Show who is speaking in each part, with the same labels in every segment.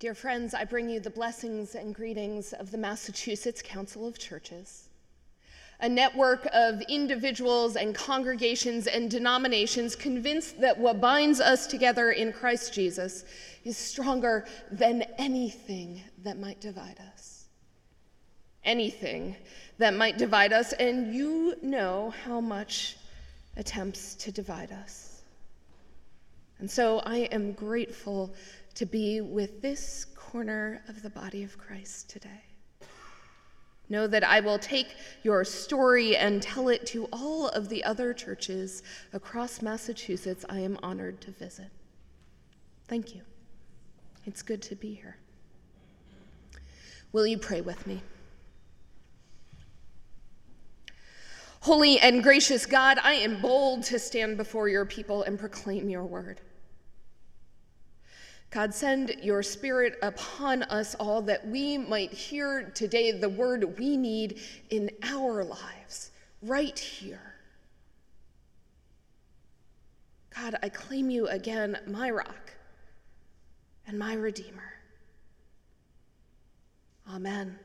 Speaker 1: Dear friends, I bring you the blessings and greetings of the Massachusetts Council of Churches, a network of individuals and congregations and denominations convinced that what binds us together in Christ Jesus is stronger than anything that might divide us. Anything that might divide us, and you know how much attempts to divide us. And so I am grateful to be with this corner of the body of Christ today. Know that I will take your story and tell it to all of the other churches across Massachusetts I am honored to visit. Thank you. It's good to be here. Will you pray with me? Holy and gracious God, I am bold to stand before your people and proclaim your word. God, send your spirit upon us all that we might hear today the word we need in our lives, right here. God, I claim you again, my rock and my redeemer. Amen.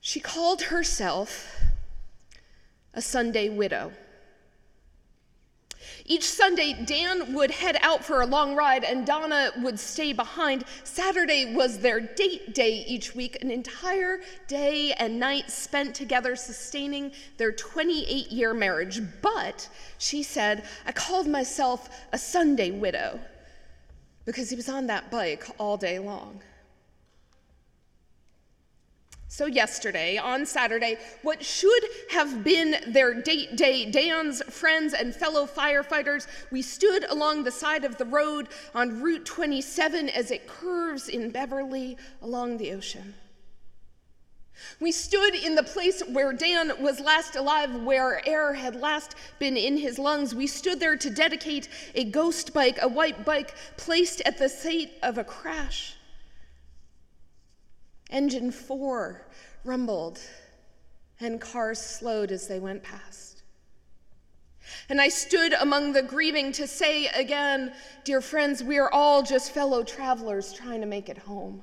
Speaker 1: She called herself a Sunday widow. Each Sunday, Dan would head out for a long ride and Donna would stay behind. Saturday was their date day each week, an entire day and night spent together sustaining their 28 year marriage. But, she said, I called myself a Sunday widow because he was on that bike all day long. So, yesterday, on Saturday, what should have been their date day, Dan's friends and fellow firefighters, we stood along the side of the road on Route 27 as it curves in Beverly along the ocean. We stood in the place where Dan was last alive, where air had last been in his lungs. We stood there to dedicate a ghost bike, a white bike placed at the site of a crash. Engine four rumbled, and cars slowed as they went past. And I stood among the grieving to say again, dear friends, we are all just fellow travelers trying to make it home.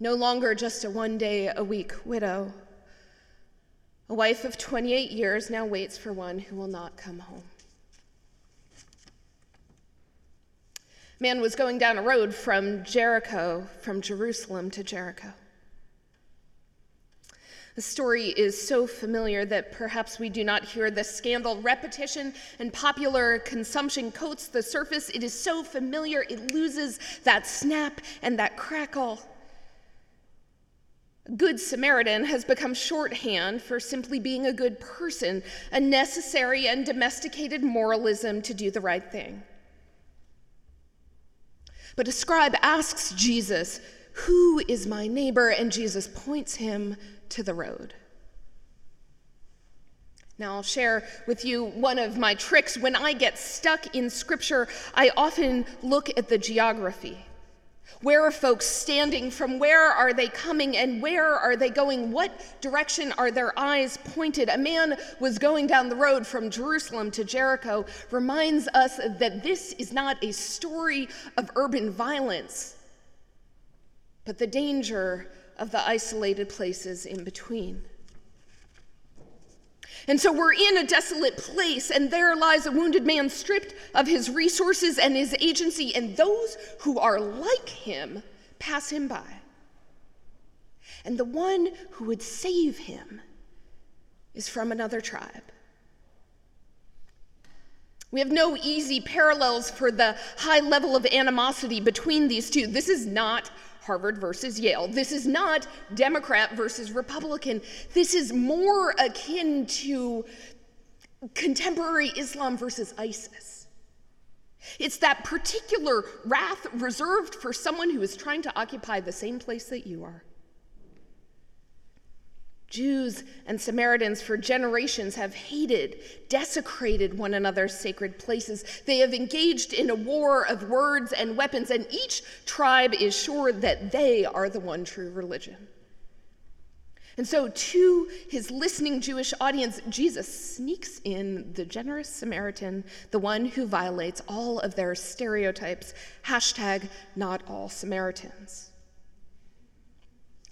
Speaker 1: No longer just a one day a week widow. A wife of 28 years now waits for one who will not come home. Man was going down a road from Jericho, from Jerusalem to Jericho. The story is so familiar that perhaps we do not hear the scandal. Repetition and popular consumption coats the surface. It is so familiar, it loses that snap and that crackle. Good Samaritan has become shorthand for simply being a good person, a necessary and domesticated moralism to do the right thing. But a scribe asks Jesus, Who is my neighbor? And Jesus points him to the road. Now, I'll share with you one of my tricks. When I get stuck in scripture, I often look at the geography. Where are folks standing? From where are they coming? And where are they going? What direction are their eyes pointed? A man was going down the road from Jerusalem to Jericho reminds us that this is not a story of urban violence, but the danger of the isolated places in between. And so we're in a desolate place, and there lies a wounded man stripped of his resources and his agency, and those who are like him pass him by. And the one who would save him is from another tribe. We have no easy parallels for the high level of animosity between these two. This is not Harvard versus Yale. This is not Democrat versus Republican. This is more akin to contemporary Islam versus ISIS. It's that particular wrath reserved for someone who is trying to occupy the same place that you are. Jews and Samaritans for generations have hated, desecrated one another's sacred places. They have engaged in a war of words and weapons, and each tribe is sure that they are the one true religion. And so, to his listening Jewish audience, Jesus sneaks in the generous Samaritan, the one who violates all of their stereotypes. Hashtag not all Samaritans.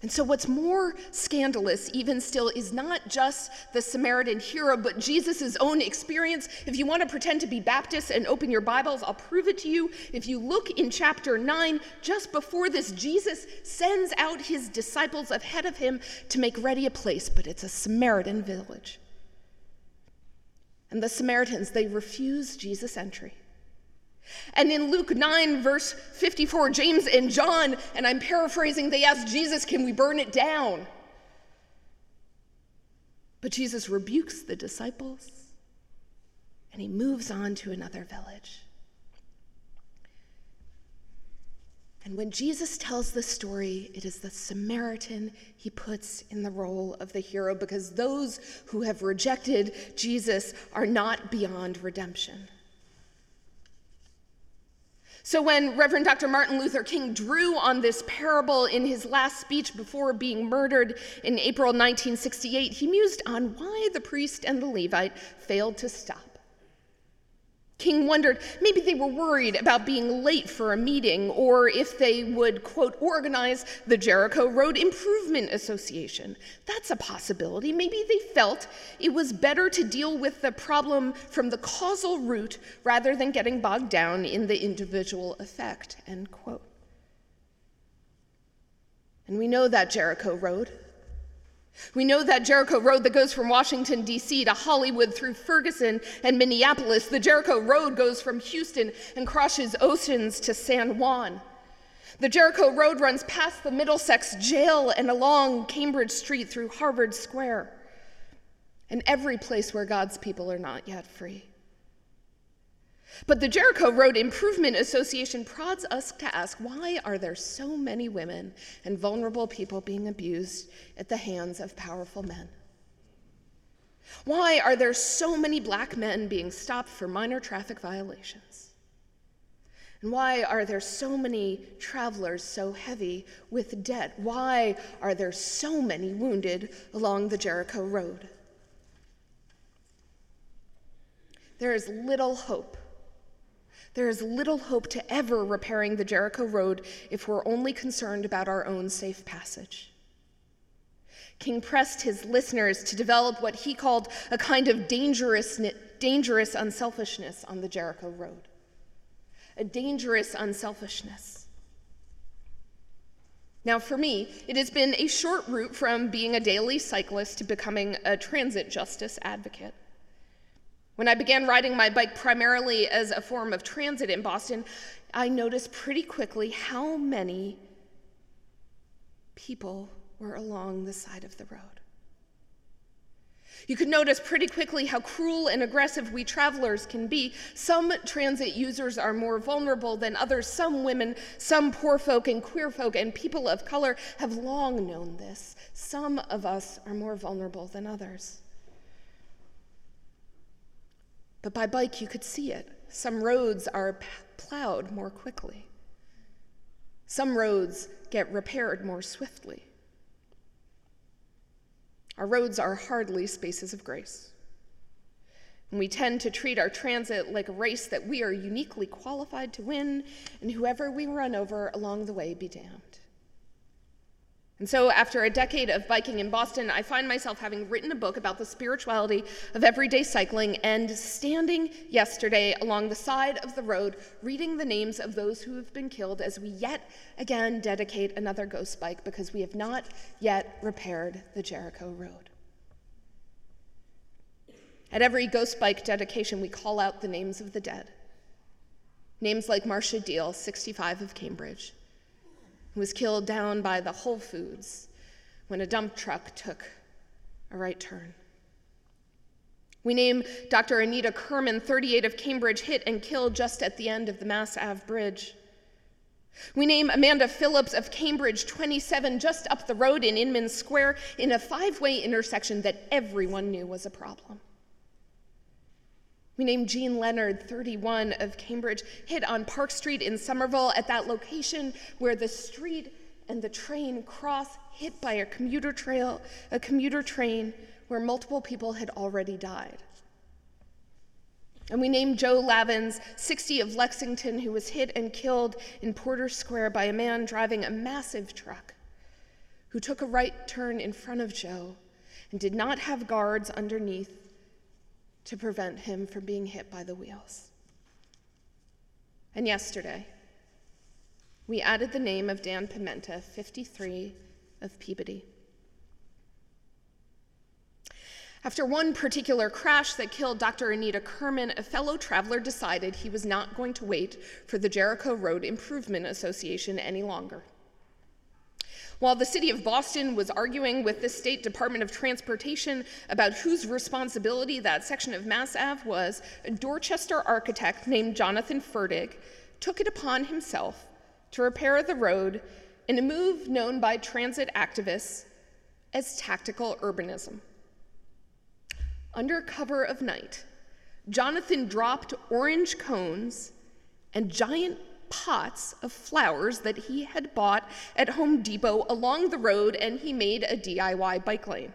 Speaker 1: And so, what's more scandalous, even still, is not just the Samaritan hero, but Jesus' own experience. If you want to pretend to be Baptist and open your Bibles, I'll prove it to you. If you look in chapter 9, just before this, Jesus sends out his disciples ahead of him to make ready a place, but it's a Samaritan village. And the Samaritans, they refuse Jesus' entry. And in Luke 9, verse 54, James and John, and I'm paraphrasing, they ask Jesus, Can we burn it down? But Jesus rebukes the disciples and he moves on to another village. And when Jesus tells the story, it is the Samaritan he puts in the role of the hero because those who have rejected Jesus are not beyond redemption. So, when Reverend Dr. Martin Luther King drew on this parable in his last speech before being murdered in April 1968, he mused on why the priest and the Levite failed to stop. King wondered maybe they were worried about being late for a meeting or if they would, quote, organize the Jericho Road Improvement Association. That's a possibility. Maybe they felt it was better to deal with the problem from the causal root rather than getting bogged down in the individual effect, end quote. And we know that Jericho Road. We know that Jericho Road that goes from Washington, D.C. to Hollywood through Ferguson and Minneapolis, the Jericho Road goes from Houston and crosses oceans to San Juan. The Jericho Road runs past the Middlesex jail and along Cambridge Street through Harvard Square and every place where God's people are not yet free. But the Jericho Road Improvement Association prods us to ask why are there so many women and vulnerable people being abused at the hands of powerful men? Why are there so many black men being stopped for minor traffic violations? And why are there so many travelers so heavy with debt? Why are there so many wounded along the Jericho Road? There is little hope there is little hope to ever repairing the Jericho Road if we're only concerned about our own safe passage. King pressed his listeners to develop what he called a kind of dangerous, dangerous unselfishness on the Jericho Road. A dangerous unselfishness. Now, for me, it has been a short route from being a daily cyclist to becoming a transit justice advocate. When I began riding my bike primarily as a form of transit in Boston, I noticed pretty quickly how many people were along the side of the road. You could notice pretty quickly how cruel and aggressive we travelers can be. Some transit users are more vulnerable than others. Some women, some poor folk and queer folk and people of color have long known this. Some of us are more vulnerable than others. But by bike, you could see it. Some roads are plowed more quickly, some roads get repaired more swiftly. Our roads are hardly spaces of grace. And we tend to treat our transit like a race that we are uniquely qualified to win, and whoever we run over along the way be damned. And so, after a decade of biking in Boston, I find myself having written a book about the spirituality of everyday cycling and standing yesterday along the side of the road, reading the names of those who have been killed as we yet again dedicate another ghost bike because we have not yet repaired the Jericho Road. At every ghost bike dedication, we call out the names of the dead. Names like Marcia Deal, 65 of Cambridge, was killed down by the Whole Foods when a dump truck took a right turn. We name Dr. Anita Kurmann, 38 of Cambridge, hit and killed just at the end of the Mass Ave Bridge. We name Amanda Phillips of Cambridge, 27, just up the road in Inman Square, in a five way intersection that everyone knew was a problem. We named Jean Leonard, 31, of Cambridge, hit on Park Street in Somerville at that location where the street and the train cross hit by a commuter trail, a commuter train where multiple people had already died. And we named Joe Lavins, 60 of Lexington, who was hit and killed in Porter Square by a man driving a massive truck who took a right turn in front of Joe and did not have guards underneath to prevent him from being hit by the wheels. And yesterday, we added the name of Dan Pimenta, 53, of Peabody. After one particular crash that killed Dr. Anita Kurmann, a fellow traveler decided he was not going to wait for the Jericho Road Improvement Association any longer. While the city of Boston was arguing with the State Department of Transportation about whose responsibility that section of Mass Ave was, a Dorchester architect named Jonathan Fertig took it upon himself to repair the road in a move known by transit activists as tactical urbanism. Under cover of night, Jonathan dropped orange cones and giant pots of flowers that he had bought at Home Depot along the road, and he made a DIY bike lane.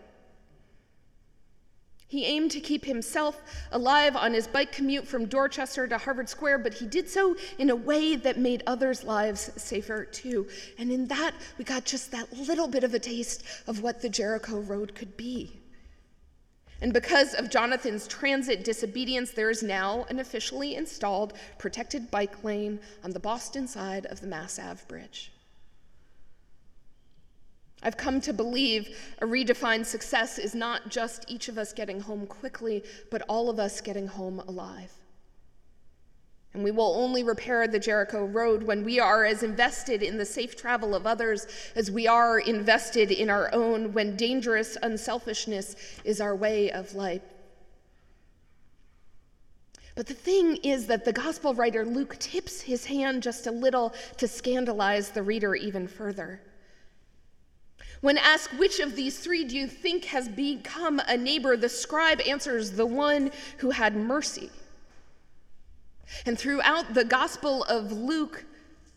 Speaker 1: He aimed to keep himself alive on his bike commute from Dorchester to Harvard Square, but he did so in a way that made others' lives safer too. And in that, we got just that little bit of a taste of what the Jericho Road could be. And because of Jonathan's transit disobedience, there is now an officially installed protected bike lane on the Boston side of the Mass Ave Bridge. I've come to believe a redefined success is not just each of us getting home quickly, but all of us getting home alive. And we will only repair the Jericho Road when we are as invested in the safe travel of others as we are invested in our own, when dangerous unselfishness is our way of life. But the thing is that the gospel writer Luke tips his hand just a little to scandalize the reader even further. When asked which of these three do you think has become a neighbor, the scribe answers the one who had mercy. And throughout the Gospel of Luke,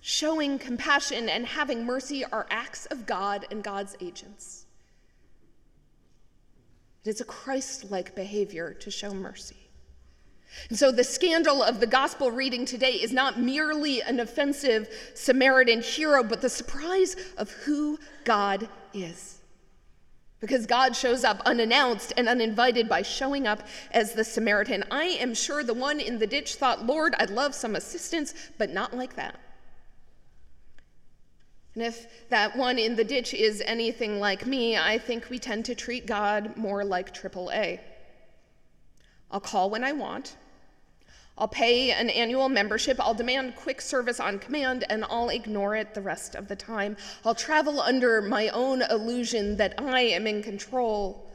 Speaker 1: showing compassion and having mercy are acts of God and God's agents. It is a Christ like behavior to show mercy. And so the scandal of the gospel reading today is not merely an offensive Samaritan hero, but the surprise of who God is because God shows up unannounced and uninvited by showing up as the Samaritan. I am sure the one in the ditch thought, Lord, I'd love some assistance, but not like that. And if that one in the ditch is anything like me, I think we tend to treat God more like AAA. I'll call when I want, I'll pay an annual membership, I'll demand quick service on command, and I'll ignore it the rest of the time. I'll travel under my own illusion that I am in control.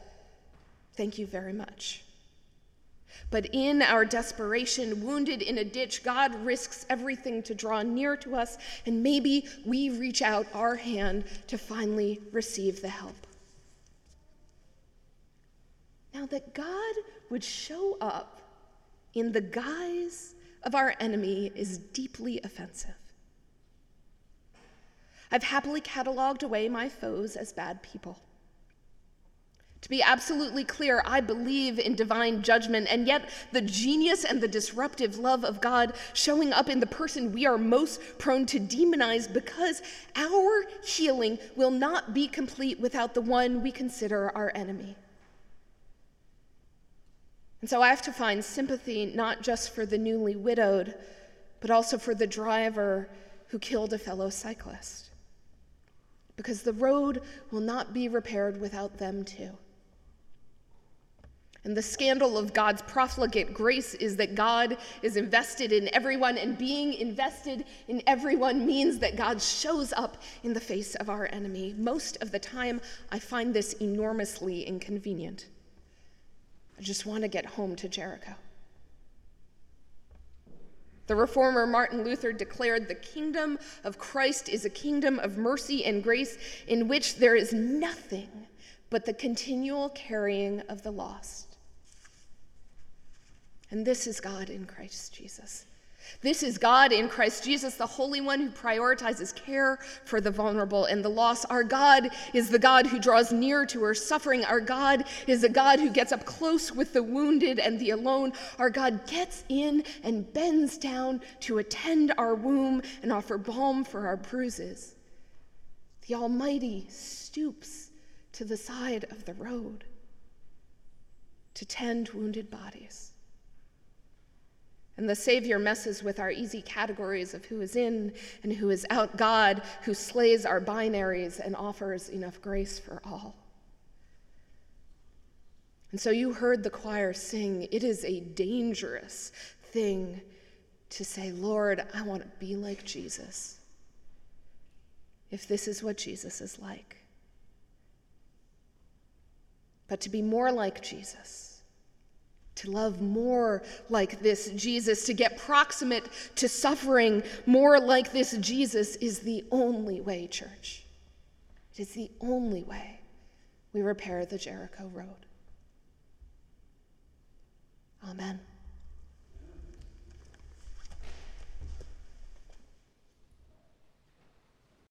Speaker 1: Thank you very much. But in our desperation, wounded in a ditch, God risks everything to draw near to us, and maybe we reach out our hand to finally receive the help. Now, that God would show up in the guise of our enemy is deeply offensive. I've happily cataloged away my foes as bad people. To be absolutely clear, I believe in divine judgment, and yet the genius and the disruptive love of God showing up in the person we are most prone to demonize because our healing will not be complete without the one we consider our enemy. And so I have to find sympathy not just for the newly widowed, but also for the driver who killed a fellow cyclist. Because the road will not be repaired without them too. And the scandal of God's profligate grace is that God is invested in everyone, and being invested in everyone means that God shows up in the face of our enemy. Most of the time, I find this enormously inconvenient. I just want to get home to Jericho. The reformer Martin Luther declared the kingdom of Christ is a kingdom of mercy and grace in which there is nothing but the continual carrying of the lost. And this is God in Christ Jesus. This is God in Christ Jesus, the Holy One who prioritizes care for the vulnerable and the lost. Our God is the God who draws near to our suffering. Our God is a God who gets up close with the wounded and the alone. Our God gets in and bends down to attend our womb and offer balm for our bruises. The Almighty stoops to the side of the road to tend wounded bodies. And the Savior messes with our easy categories of who is in and who is out. God, who slays our binaries and offers enough grace for all. And so you heard the choir sing, it is a dangerous thing to say, Lord, I want to be like Jesus. If this is what Jesus is like. But to be more like Jesus to love more like this Jesus, to get proximate to suffering more like this Jesus is the only way, church. It is the only way we repair the Jericho road. Amen.